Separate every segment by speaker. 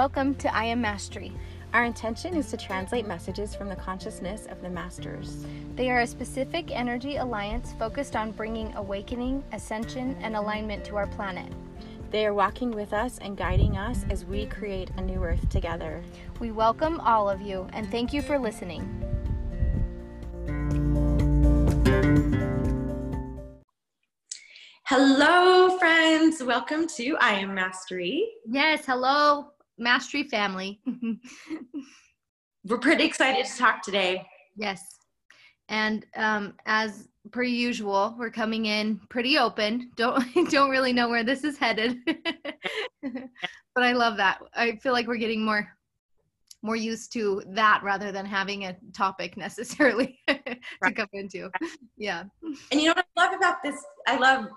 Speaker 1: Welcome to I Am Mastery.
Speaker 2: Our intention is to translate messages from the consciousness of the masters.
Speaker 1: They are a specific energy alliance focused on bringing awakening, ascension, and alignment to our planet.
Speaker 2: They are walking with us and guiding us as we create a new earth together.
Speaker 1: We welcome all of you and thank you for listening.
Speaker 2: Hello, friends. Welcome to I Am Mastery.
Speaker 1: Yes, hello, Mastery family.
Speaker 2: We're pretty excited to talk today.
Speaker 1: Yes. And um, as per usual, we're coming in pretty open. Don't don't really know where this is headed. but I love that. I feel like we're getting more more used to that rather than having a topic necessarily to right. come into. Yeah.
Speaker 2: And you know what I love about this I love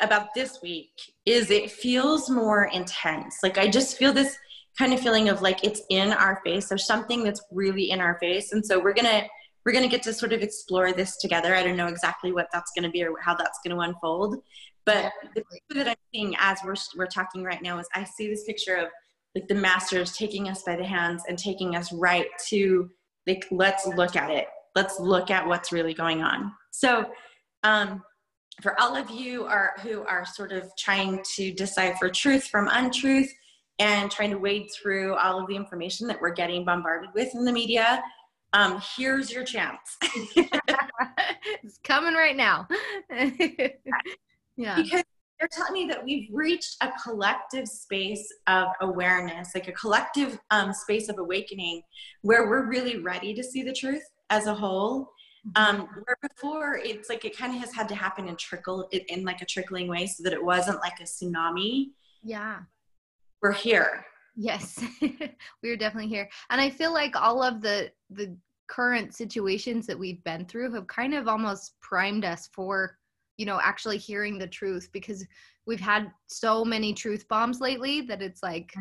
Speaker 2: about this week is it feels more intense. Like I just feel this kind of feeling of like it's in our face. There's something that's really in our face. And so we're gonna we're gonna get to sort of explore this together. I don't know exactly what that's gonna be or how that's gonna unfold. But the picture that I'm seeing as we're we're talking right now is I see this picture of like the masters taking us by the hands and taking us right to like let's look at it let's look at what's really going on so um, for all of you are who are sort of trying to decipher truth from untruth and trying to wade through all of the information that we're getting bombarded with in the media um, here's your chance
Speaker 1: it's coming right now
Speaker 2: yeah because they're telling me that we've reached a collective space of awareness, like a collective um, space of awakening, where we're really ready to see the truth as a whole. Mm-hmm. Um, where before it's like it kind of has had to happen in trickle in like a trickling way, so that it wasn't like a tsunami.
Speaker 1: Yeah,
Speaker 2: we're here.
Speaker 1: Yes, we're definitely here, and I feel like all of the the current situations that we've been through have kind of almost primed us for you know actually hearing the truth because we've had so many truth bombs lately that it's like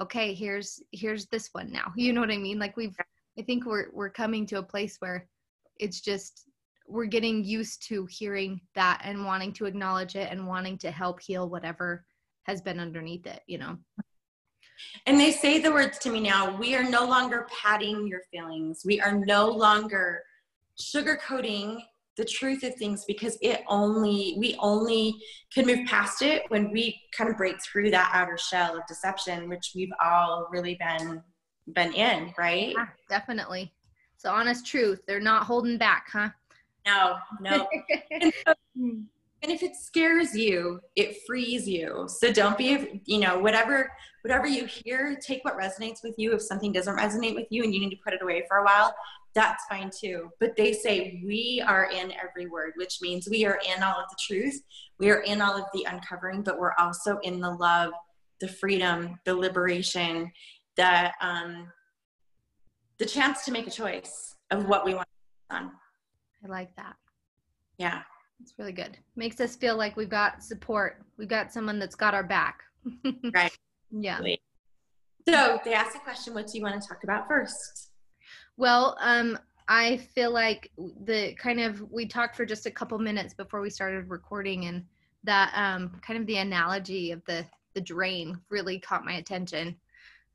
Speaker 1: okay here's here's this one now. You know what i mean? Like we've i think we're we're coming to a place where it's just we're getting used to hearing that and wanting to acknowledge it and wanting to help heal whatever has been underneath it you know?
Speaker 2: And they say the words to me now we are no longer padding your feelings. We are no longer sugarcoating the truth of things because it only we only can move past it when we kind of break through that outer shell of deception which we've all really been been in right? Yeah,
Speaker 1: definitely. It's honest truth. They're not holding back huh?
Speaker 2: No no hmm. And, if it scares you it frees you so don't be you know whatever whatever you hear take what resonates with you if something doesn't resonate with you and you need to put it away for a while that's fine too. But they say we are in every word, which means we are in all of the truth, we are in all of the uncovering, but we're also in the love, the freedom, the liberation, the um, the chance to make a choice of what we want to on.
Speaker 1: I like that.
Speaker 2: Yeah.
Speaker 1: It's really good. Makes us feel like we've got support. We've got someone that's got our back.
Speaker 2: right.
Speaker 1: Yeah.
Speaker 2: So they asked the question, what do you want to talk about first?
Speaker 1: Well, um, I feel like the kind of we talked for just a couple minutes before we started recording, and that um, kind of the analogy of the the drain really caught my attention.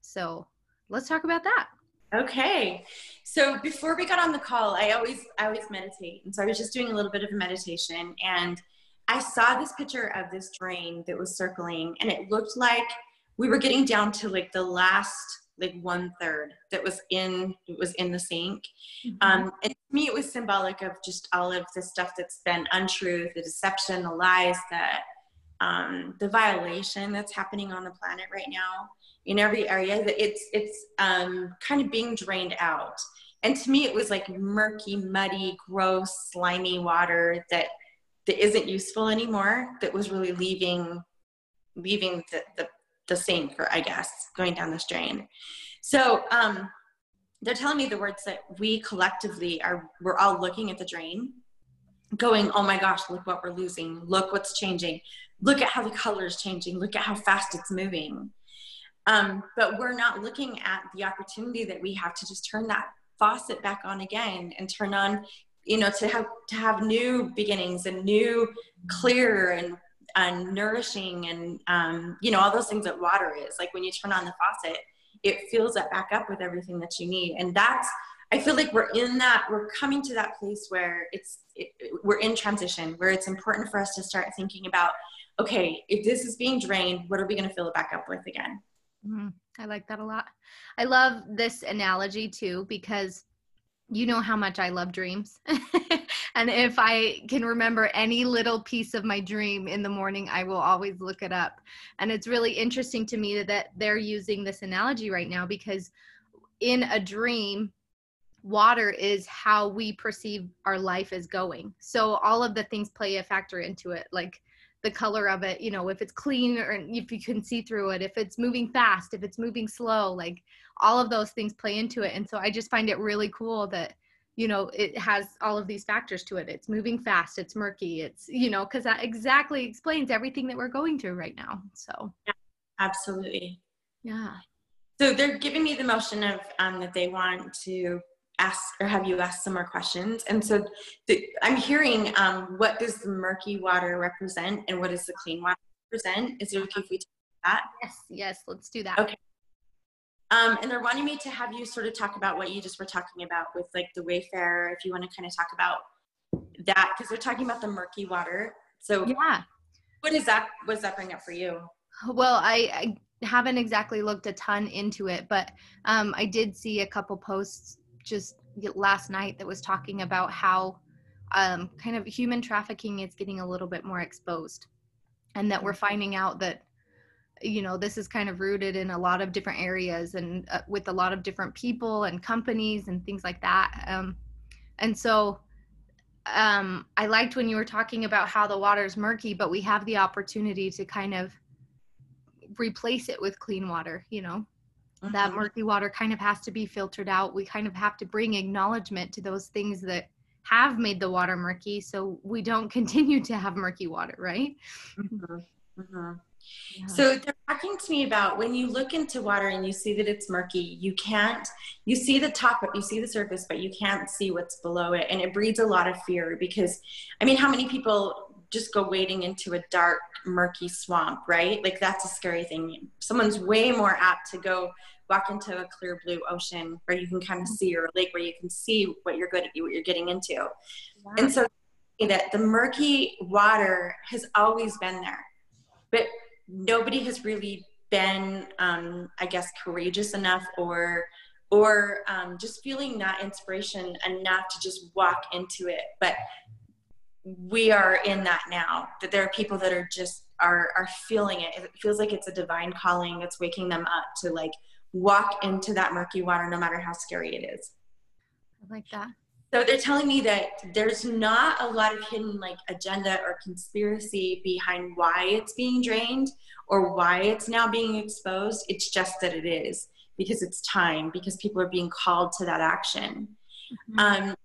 Speaker 1: So let's talk about that.
Speaker 2: Okay. So before we got on the call, I always I always meditate, and so I was just doing a little bit of a meditation, and I saw this picture of this drain that was circling, and it looked like we were getting down to like the last like one third that was in was in the sink mm-hmm. um, and to me it was symbolic of just all of the stuff that's been untruth the deception the lies that um, the violation that's happening on the planet right now in every area that it's it's um, kind of being drained out and to me it was like murky muddy gross slimy water that that isn't useful anymore that was really leaving leaving the, the the sink, or I guess, going down this drain. So um, they're telling me the words that we collectively are, we're all looking at the drain, going, oh my gosh, look what we're losing. Look what's changing. Look at how the color is changing. Look at how fast it's moving. Um, but we're not looking at the opportunity that we have to just turn that faucet back on again and turn on you know to have to have new beginnings and new clear and and nourishing and um, you know all those things that water is like when you turn on the faucet it fills that back up with everything that you need. And that's, I feel like we're in that, we're coming to that place where it's, it, we're in transition, where it's important for us to start thinking about, okay, if this is being drained, what are we going to fill it back up with again?
Speaker 1: Mm-hmm. I like that a lot. I love this analogy too, because you know how much I love dreams. and if I can remember any little piece of my dream in the morning, I will always look it up. And it's really interesting to me that they're using this analogy right now because in a dream, water is how we perceive our life is going. So all of the things play a factor into it. Like the color of it you know if it's clean or if you can see through it if it's moving fast if it's moving slow like all of those things play into it. And so i just find it really cool that you know it has all of these factors to it. It's moving fast it's murky it's you know because that exactly explains everything that we're going through right now so.
Speaker 2: Yeah, absolutely.
Speaker 1: Yeah.
Speaker 2: So they're giving me the motion of um, that they want to ask or have you asked some more questions. And so the, I'm hearing um, what does the murky water represent and what does the clean water represent? Is it okay if we talk that?
Speaker 1: Yes, yes, let's do that.
Speaker 2: Okay. Um, and they're wanting me to have you sort of talk about what you just were talking about with like the Wayfair, if you want to kind of talk about that, because they're talking about the murky water. So
Speaker 1: yeah,
Speaker 2: what does that what does that bring up for you?
Speaker 1: Well, I, I haven't exactly looked a ton into it, but um, I did see a couple posts just last night that was talking about how um, kind of human trafficking is getting a little bit more exposed and that we're mm-hmm. finding out that you know this is kind of rooted in a lot of different areas and uh, with a lot of different people and companies and things like that um, and so um, i liked when you were talking about how the water is murky but we have the opportunity to kind of replace it with clean water you know mm-hmm. that murky water kind of has to be filtered out. We kind of have to bring acknowledgement to those things that have made the water murky so we don't continue to have murky water, right?
Speaker 2: Mm-hmm. Mm-hmm. Yeah. So they're talking to me about when you look into water and you see that it's murky, you can't, you see the top, you see the surface, but you can't see what's below it. And it breeds a lot of fear because, I mean, how many people just go wading into a dark, murky swamp, right? Like that's a scary thing. Someone's way more apt to go walk into a clear blue ocean where you can kind of see or a lake where you can see what you're good at, what you're getting into. Wow. And so that the murky water has always been there, but nobody has really been, um, I guess, courageous enough or or um, just feeling that inspiration enough to just walk into it. But we are in that now that there are people that are just are are feeling it. It feels like it's a divine calling that's waking them up to like walk into that murky water no matter how scary it is.
Speaker 1: I like that.
Speaker 2: So they're telling me that there's not a lot of hidden like agenda or conspiracy behind why it's being drained or why it's now being exposed. It's just that it is because it's time because people are being called to that action. Mm-hmm. um,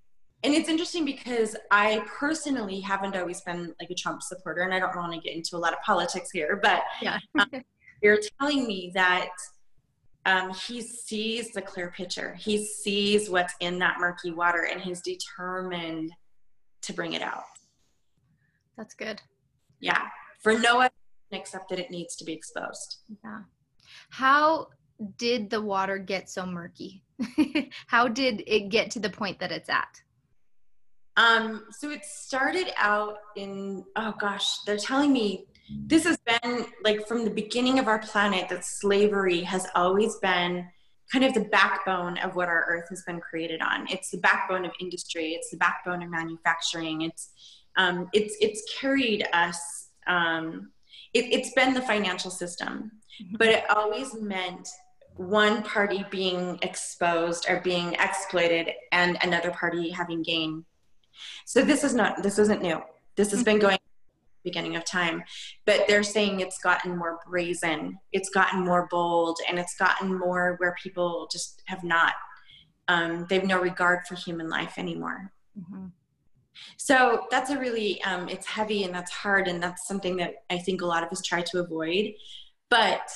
Speaker 2: and it's interesting because I personally haven't always been like a Trump supporter, and I don't want to get into a lot of politics here, but
Speaker 1: yeah.
Speaker 2: um, you're telling me that um, he sees the clear picture. He sees what's in that murky water, and he's determined to bring it out.
Speaker 1: That's good.
Speaker 2: Yeah, for no other except that it needs to be exposed.
Speaker 1: Yeah. How did the water get so murky? How did it get to the point that it's at?
Speaker 2: Um, so it started out in, oh gosh, they're telling me this has been like from the beginning of our planet that slavery has always been kind of the backbone of what our earth has been created on. It's the backbone of industry. It's the backbone of manufacturing. It's, um, it's, it's carried us, um, it, it's been the financial system, mm-hmm. but it always meant one party being exposed or being exploited and another party having gain so this is not this isn't new. This has been going beginning of time. But they're saying it's gotten more brazen. It's gotten more bold and it's gotten more where people just have not um, they have no regard for human life anymore. Mm-hmm. so that's a really um, it's heavy and that's hard and that's something that i think a lot of us try to avoid. But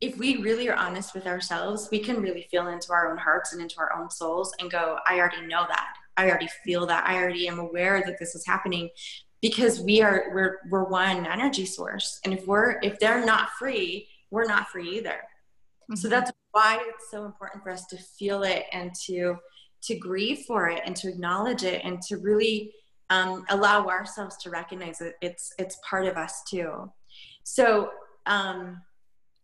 Speaker 2: if we really are honest with ourselves we can really feel into our own hearts and into our own souls and go i already know that I already feel that. I already am aware that this is happening because we are we're we're one energy source. And if we're if they're not free, we're not free either. Mm-hmm. So that's why it's so important for us to feel it and to to grieve for it and to acknowledge it and to really um, allow ourselves to recognize it. it's it's part of us too. So um,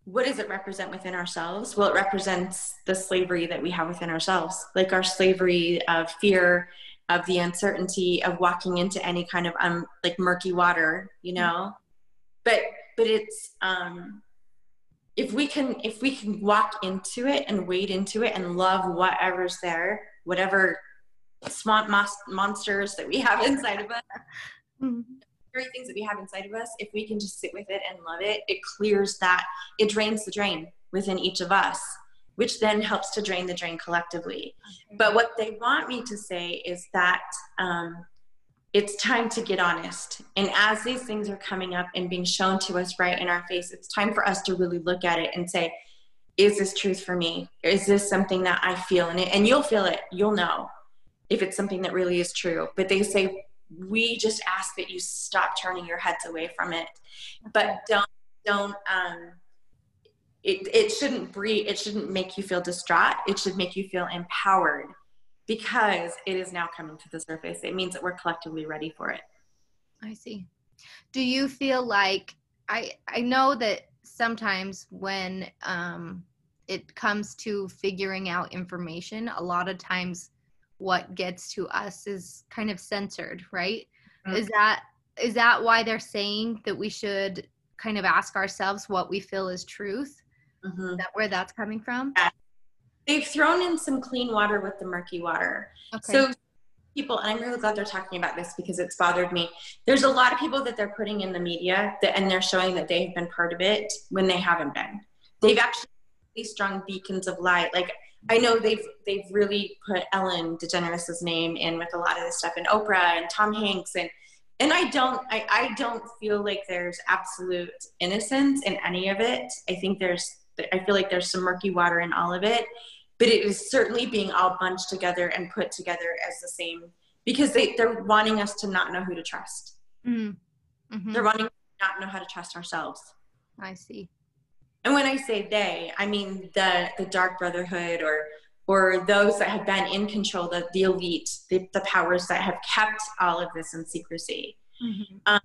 Speaker 2: what does it represent within ourselves? Well, it represents the slavery that we have within ourselves, like our slavery of fear, of the uncertainty of walking into any kind of um like murky water, you know. Mm-hmm. But but it's um if we can if we can walk into it and wade into it and love whatever's there, whatever swamp monsters that we have inside of us. Things that we have inside of us, if we can just sit with it and love it, it clears that, it drains the drain within each of us, which then helps to drain the drain collectively. But what they want me to say is that um, it's time to get honest. And as these things are coming up and being shown to us right in our face, it's time for us to really look at it and say, is this truth for me? Is this something that I feel in it? And you'll feel it, you'll know if it's something that really is true. But they say we just ask that you stop turning your heads away from it. But don't don't um it, it shouldn't breed it shouldn't make you feel distraught. It should make you feel empowered because it is now coming to the surface. It means that we're collectively ready for it.
Speaker 1: I see. Do you feel like i i know that sometimes when um it comes to figuring out information a lot of times what gets to us is kind of censored, right? Mm-hmm. Is that is that why they're saying that we should kind of ask ourselves what we feel is truth? Mm-hmm. that where that's coming from? Yeah.
Speaker 2: They've thrown in some clean water with the murky water. Okay. So people, and I'm really glad they're talking about this because it's bothered me. There's a lot of people that they're putting in the media that, and they're showing that they've been part of it when they haven't been. They've actually strong beacons of light. Like I know they've they've really put Ellen DeGeneres' name in with a lot of this stuff, and Oprah and Tom Hanks, and and I don't I, I don't feel like there's absolute innocence in any of it. I think there's I feel like there's some murky water in all of it, but it is certainly being all bunched together and put together as the same because they they're wanting us to not know who to trust. Mm-hmm. Mm-hmm. They're wanting to not know how to trust ourselves.
Speaker 1: I see
Speaker 2: and when I say they, I mean the the dark brotherhood or or those that have been in control, the, the elite, the, the powers that have kept all of this in secrecy. Mm-hmm. Um,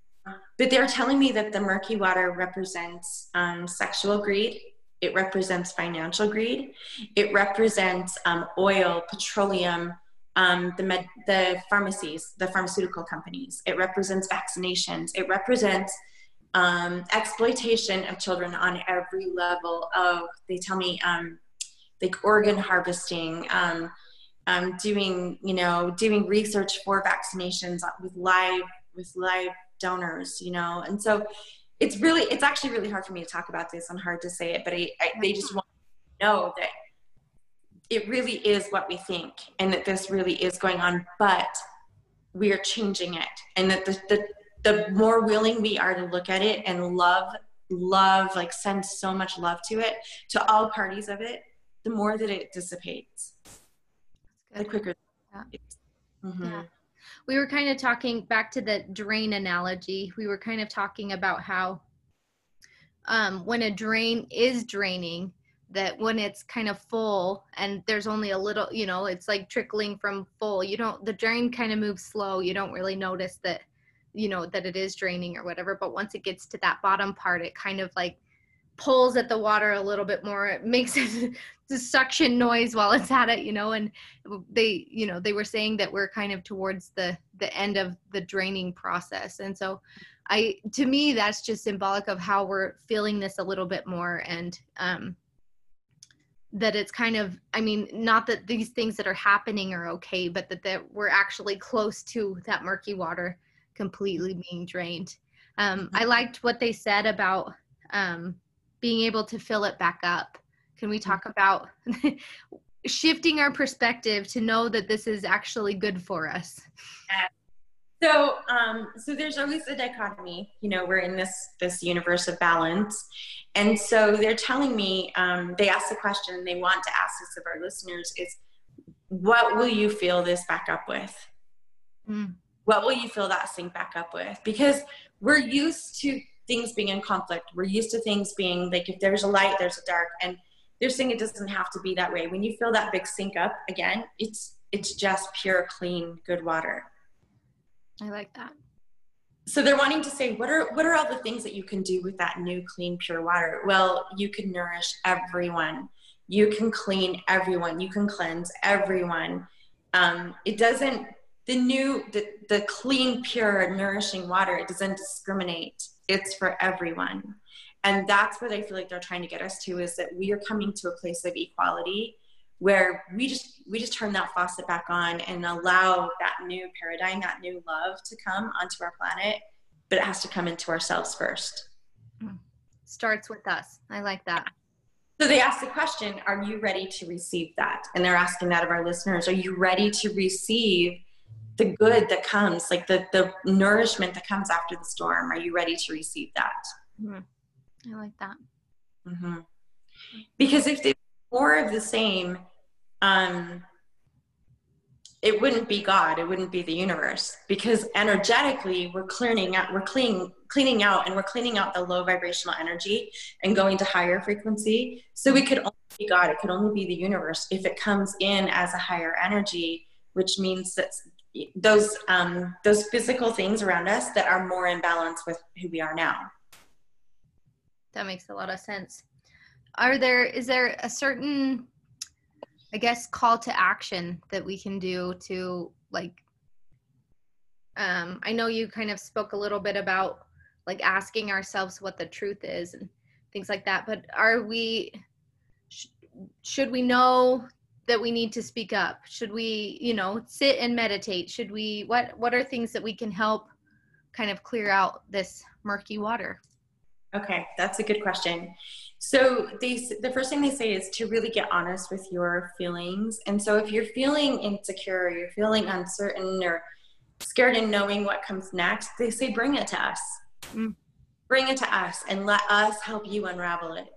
Speaker 2: but they're telling me that the murky water represents um, sexual greed. It represents financial greed. It represents um, oil, petroleum, um, the med- the pharmacies, the pharmaceutical companies. It represents vaccinations. It represents um, exploitation of children on every level. Of they tell me um, like organ harvesting um, um, doing you know doing research for vaccinations with live with live donors you know? And so it's really it's actually really hard for me to talk about this and hard to say it but I, I, they just want to know that it really is what we think and that this really is going on but we are changing it and that the, the the more willing we are to look at it and love love like send so much love to it to all parties of it the more that it dissipates the quicker
Speaker 1: yeah. Mm-hmm. yeah. we were kind of talking back to the drain analogy we were kind of talking about how um, when a drain is draining that when it's kind of full and there's only a little you know it's like trickling from full you don't the drain kind of moves slow you don't really notice that you know that it is draining or whatever but once it gets to that bottom part it kind of like pulls at the water a little bit more. It makes it the suction noise while it's at it you know and they you know they were saying that we're kind of towards the the end of the draining process. And so i to me that's just symbolic of how we're feeling this a little bit more and um that it's kind of i mean not that these things that are happening are okay but that that we're actually close to that murky water completely being drained. Um, I mm-hmm. liked what they said about um, being able to fill it back up. Can we talk mm-hmm. about shifting our perspective to know that this is actually good for us?
Speaker 2: So, um, so there's always a dichotomy. You know, we're in this this universe of balance, and so they're telling me. Um, they ask the question. They want to ask this of our listeners: Is what will you fill this back up with? Mm what will you fill that sink back up with? Because we're used to things being in conflict. We're used to things being like if there's a light, there's a dark. And they're saying it doesn't have to be that way. When you fill that big sink up again, it's it's just pure, clean, good water.
Speaker 1: I like that.
Speaker 2: So they're wanting to say, what are what are all the things that you can do with that new, clean, pure water? Well, you can nourish everyone. You can clean everyone. You can cleanse everyone. Um, it doesn't the new the, the clean, pure, nourishing water. It doesn't discriminate. It's for everyone and that's what i feel like they're trying to get us to is that we are coming to a place of equality where we just we just turn that faucet back on and allow that new paradigm that new love to come onto our planet but it has to come into ourselves first
Speaker 1: hmm. starts with us i like that
Speaker 2: so they ask the question are you ready to receive that and they're asking that of our listeners are you ready to receive the good that comes like the the nourishment that comes after the storm are you ready to receive that mm-hmm.
Speaker 1: I like that.
Speaker 2: Mm-hmm. Because if they more of the same, um, it wouldn't be God. It wouldn't be the universe. Because energetically, we're clearing out. We're cleaning cleaning out, and we're cleaning out the low vibrational energy and going to higher frequency. So we could only be God. It could only be the universe if it comes in as a higher energy, which means that those um, those physical things around us that are more in balance with who we are now.
Speaker 1: That makes a lot of sense. Are there is there a certain i guess call to action that we can do to like um i know you kind of spoke a little bit about like asking ourselves what the truth is and things like that but are we sh- should we know that we need to speak up should we you know sit and meditate should we what what are things that we can help kind of clear out this murky water
Speaker 2: Okay, that's a good question. So they, the first thing they say is to really get honest with your feelings. And so if you're feeling insecure, you're feeling uncertain or scared in knowing what comes next, they say bring it to us. Mm. Bring it to us and let us help you unravel it.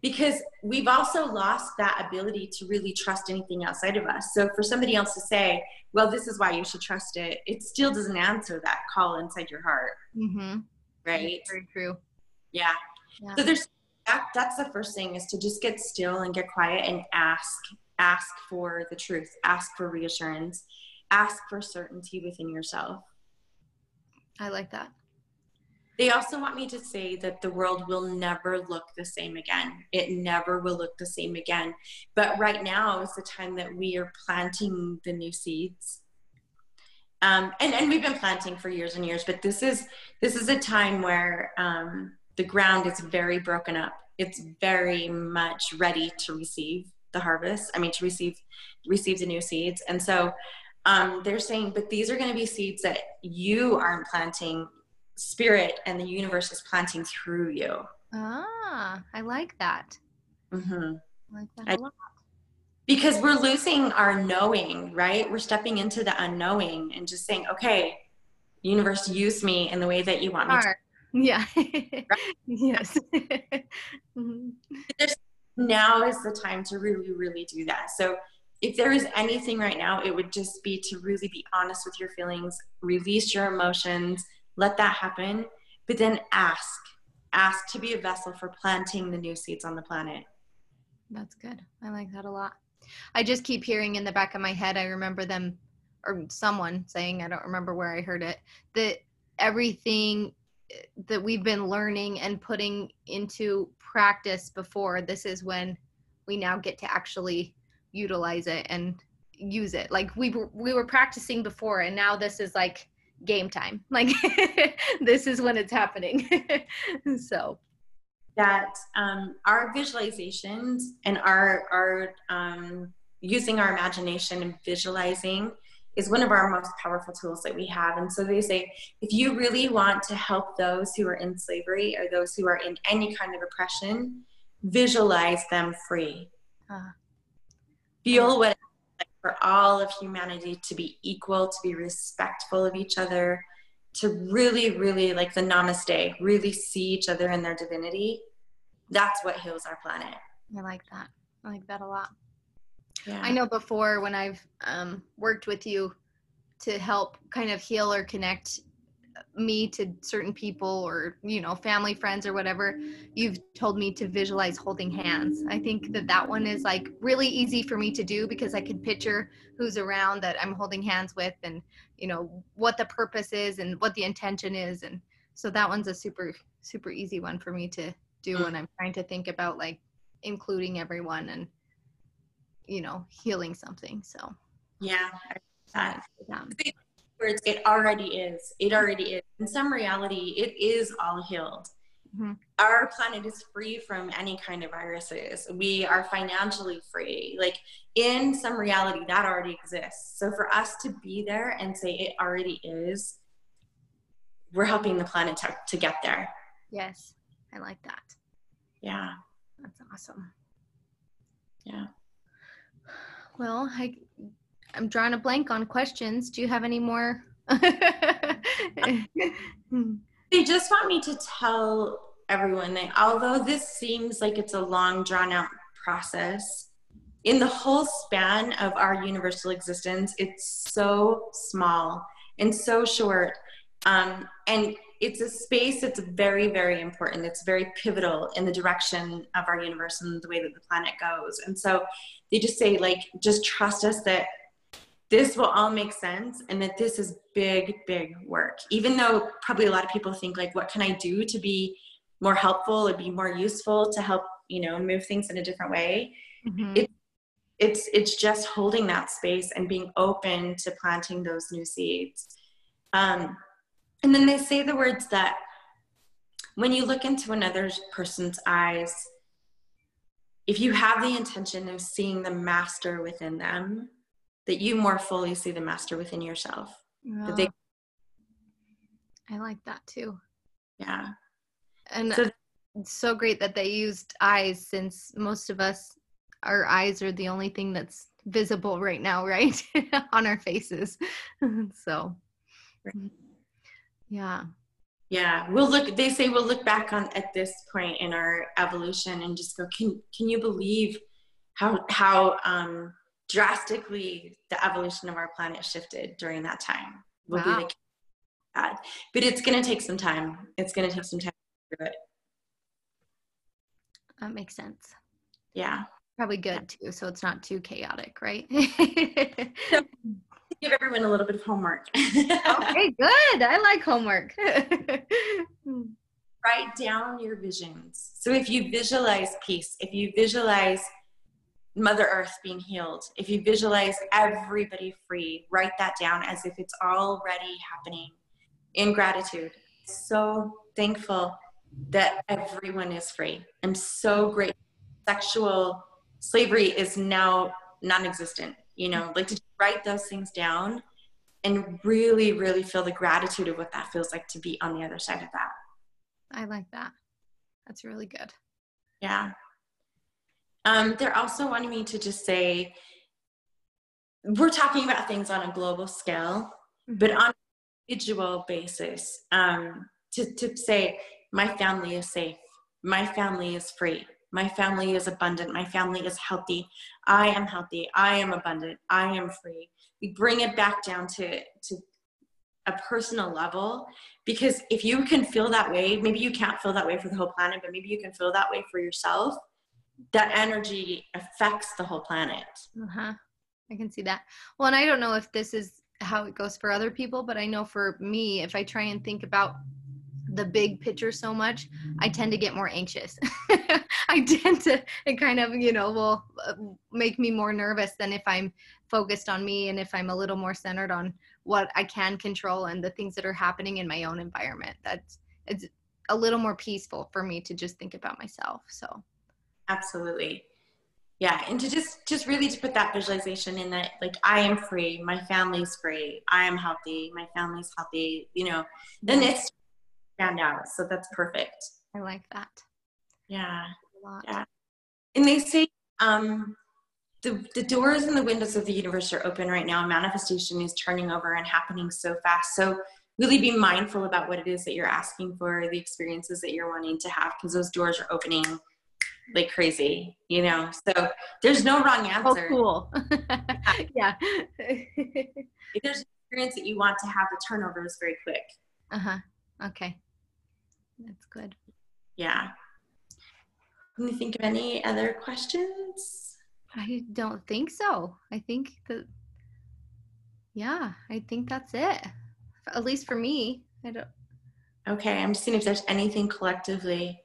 Speaker 2: Because we've also lost that ability to really trust anything outside of us. So for somebody else to say, well, this is why you should trust it, it still doesn't answer that call inside your heart. Mm-hmm. Right?
Speaker 1: Very true.
Speaker 2: Yeah. yeah. So there's that, that's the first thing is to just get still and get quiet and ask ask for the truth ask for reassurance ask for certainty within yourself
Speaker 1: i like that
Speaker 2: they also want me to say that the world will never look the same again it never will look the same again but right now is the time that we are planting the new seeds um, and, and we've been planting for years and years but this is this is a time where um, the ground is very broken up. It's very much ready to receive the harvest. I mean, to receive receive the new seeds. And so um, they're saying, but these are going to be seeds that you aren't planting. Spirit and the universe is planting through you.
Speaker 1: Ah, I like that.
Speaker 2: Mm-hmm. I like that a lot. Because we're losing our knowing, right? We're stepping into the unknowing and just saying, okay, universe, use me in the way that you want me to
Speaker 1: yeah. yes.
Speaker 2: mm-hmm. Now is the time to really, really do that. So if there is anything right now, it would just be to really be honest with your feelings, release your emotions, let that happen, but then ask. Ask to be a vessel for planting the new seeds on the planet.
Speaker 1: That's good. I like that a lot. I just keep hearing in the back of my head, I remember them or someone saying, I don't remember where I heard it, that everything eh, that we've been learning and putting into practice before this is when we now get to actually utilize it and use it like we were, we were practicing before and now this is like game time like this is when it's happening so
Speaker 2: that um, our visualizations and our our um, using our imagination and visualizing is one of our most powerful tools that we have. And so they say, if you really want to help those who are in slavery or those who are in any kind of oppression, visualize them free. Uh, Feel what like for all of humanity to be equal, to be respectful of each other, to really, really like the namaste, really see each other in their divinity. That's what heals our planet.
Speaker 1: I like that. I like that a lot. Yeah. I know before when I've um, worked with you to help kind of heal or connect me to certain people or you know family friends or whatever you've told me to visualize holding hands. I think that that one is like really easy for me to do because i can picture who's around that i'm holding hands with and you know what the purpose is and what the intention is. And so that one's a super super easy one for me to do mm. when i'm trying to think about like including everyone and you know healing something. So
Speaker 2: yeah words, it already is. It already is. In some reality, it is all healed. Mm-hmm. Our planet is free from any kind of viruses. We are financially free. Like in some reality, that already exists. So for us to be there and say it already is, we're helping the planet to, to get there.
Speaker 1: Yes, I like that.
Speaker 2: Yeah.
Speaker 1: That's awesome.
Speaker 2: Yeah.
Speaker 1: Well, I I'm drawing a blank on questions. Do you have any more?
Speaker 2: they just want me to tell everyone that although this seems like it's a long, drawn out process, in the whole span of our universal existence, it's so small and so short. Um, and it's a space that's very, very important. It's very pivotal in the direction of our universe and the way that the planet goes. And so they just say, like, just trust us that this will all make sense and that this is big big work. Even though probably a lot of people think like what can i do to be more helpful or be more useful to help you know move things in a different way? Mm-hmm. it, it's it's just holding that space and being open to planting those new seeds. Um, and then they say the words that when you look into another person's eyes if you have the intention of seeing the master within them that you more fully see the master within yourself. That they
Speaker 1: I like that too.
Speaker 2: Yeah.
Speaker 1: And so, it's so great that they used eyes since most of us our eyes are the only thing that's visible right now, right? On our faces. so yeah.
Speaker 2: Yeah, we'll look they say we'll look back on at this point in our evolution and just go can can you believe how how um drastically the evolution of our planet shifted during that time. Will wow. be the. But it's going to take some time. It's going to take some time to do it.
Speaker 1: That makes sense.
Speaker 2: Yeah.
Speaker 1: Probably good too, so it's not too chaotic, right?
Speaker 2: so, give everyone a little bit of homework.
Speaker 1: okay, good. I like homework.
Speaker 2: Write down your visions. So if you visualize peace, if you visualize Mother Earth being healed, if you visualize everybody free, write that down as if it's already happening in gratitude. So thankful that everyone is free. I'm so grateful. Sexual slavery is now non existent. You know, like to write those things down and really, really feel the gratitude of what that feels like to be on the other side of that.
Speaker 1: I like that. That's really good.
Speaker 2: Yeah. Um, they're also wanting me to just say, we're talking about things on a global scale, mm-hmm. but on an individual basis, um, to, to say, my family is safe, my family is free, my family is abundant, my family is healthy, I am healthy, I am abundant, I am free. We bring it back down to, to a personal level because if you can feel that way, maybe you can't feel that way for the whole planet, but maybe you can feel that way for yourself that energy affects the whole planet.
Speaker 1: Uh-huh. I can see that. Well, and I don't know if this is how it goes for other people, but I know for me, if I try and think about the big picture so much, I tend to get more anxious. I tend to, it kind of, you know, will uh, make me more nervous than if I'm focused on me and if I'm a little more centered on what I can control and the things that are happening in my own environment. That's, it's a little more peaceful for me to just think about myself. So
Speaker 2: absolutely. Yeah and to just just really to put that visualization in that like i am free my family's free i am healthy my family's healthy you know then it's found out so that's perfect.
Speaker 1: I like that.
Speaker 2: Yeah. Yeah. And they say um the, the doors and the windows of the universe are open right now manifestation is turning over and happening so fast. So really be mindful about what it is that you're asking for the experiences that you're wanting to have because those doors are opening like crazy, you know. So there's no wrong oh, answer.
Speaker 1: Oh, cool. yeah.
Speaker 2: if there's an experience that you want to have, the turnover is very quick.
Speaker 1: Uh huh. Okay. That's good.
Speaker 2: Yeah. Can you think of any other questions?
Speaker 1: I don't think so. I think that, yeah, I think that's it. At least for me. I don't.
Speaker 2: Okay, I'm just seeing if there's anything collectively.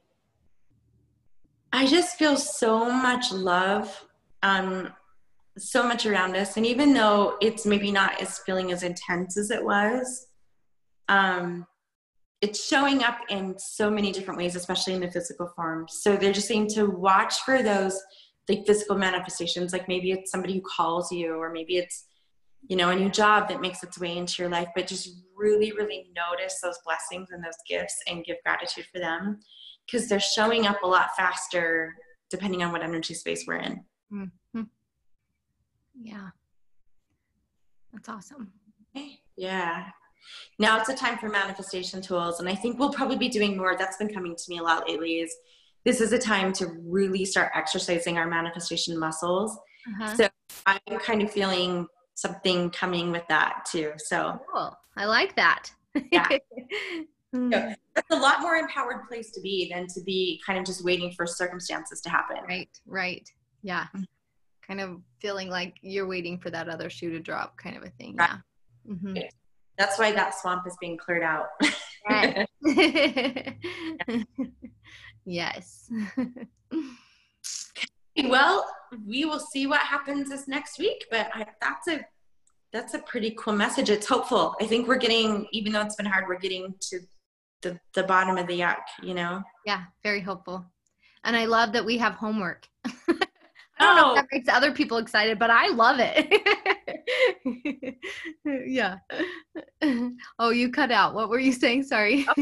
Speaker 2: I just feel so much love, um, so much around us, and even though it's maybe not as feeling as intense as it was, um, it's showing up in so many different ways, especially in the physical form. So they're just saying to watch for those like physical manifestations, like maybe it's somebody who calls you, or maybe it's you know a new job that makes its way into your life, but just really, really notice those blessings and those gifts and give gratitude for them because they're showing up a lot faster depending on what energy space we're in.
Speaker 1: Mm-hmm. Yeah, that's awesome.
Speaker 2: Okay. Yeah. Now it's a time for manifestation tools, and I think we'll probably be doing more. That's been coming to me a lot lately. Is this is a time to really start exercising our manifestation muscles. Uh-huh. So I'm kind of feeling something coming with that too. So
Speaker 1: cool. I like that.
Speaker 2: yeah. Hmm. that's a lot more empowered place to be than to be kind of just waiting for circumstances to happen.
Speaker 1: Right, right. Yeah. Mm-hmm. Kind of feeling like you're waiting for that other shoe to drop kind of a thing. Right. Yeah. Mm-hmm.
Speaker 2: That's why that swamp is being cleared out.
Speaker 1: yes.
Speaker 2: well, we will see what happens this next week, but I, that's a that's a pretty cool message. It's hopeful. I think we're getting, even though it's been hard, we're getting to the, the bottom of the yuck, you know?
Speaker 1: Yeah, very hopeful. And I love that we have homework. I don't oh. know if that oh! makes other people excited, but I love it. yeah. Oh, you cut out. What were you saying? Sorry. Oh,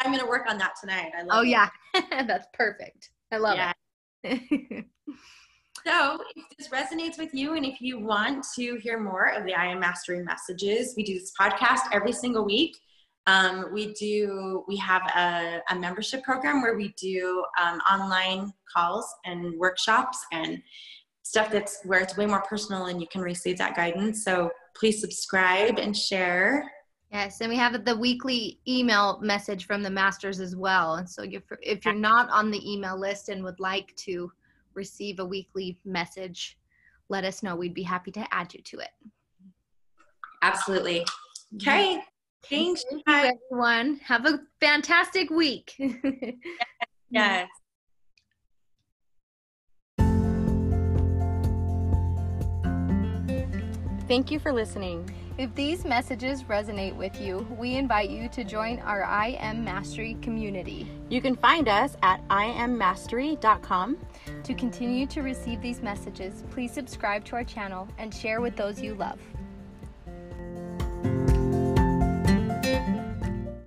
Speaker 2: I'm going to work on that tonight. I
Speaker 1: love oh, it. yeah. That's perfect. I love yeah.
Speaker 2: it. So, if this resonates with you and if you want to hear more of the I Am Mastery messages, we do this podcast every single week. Um, we do, we have a, a, membership program where we do um, online calls and workshops and stuff that's where it's way more personal and you can receive that guidance. So, please subscribe and share.
Speaker 1: Yes, and we have the weekly email message from the masters as well. And so, if you're not on the email list and would like to receive a weekly message, let us know. We'd be happy to add you to it.
Speaker 2: Absolutely. Okay. Thanks,
Speaker 1: Thank you, everyone. Have a fantastic week.
Speaker 2: yes.
Speaker 1: Thank you for listening. If these messages resonate with you, we invite you to join our I Am Mastery community.
Speaker 2: You can find us at iammastery.com.
Speaker 1: To continue to receive these messages, please subscribe to our channel and share with those you love.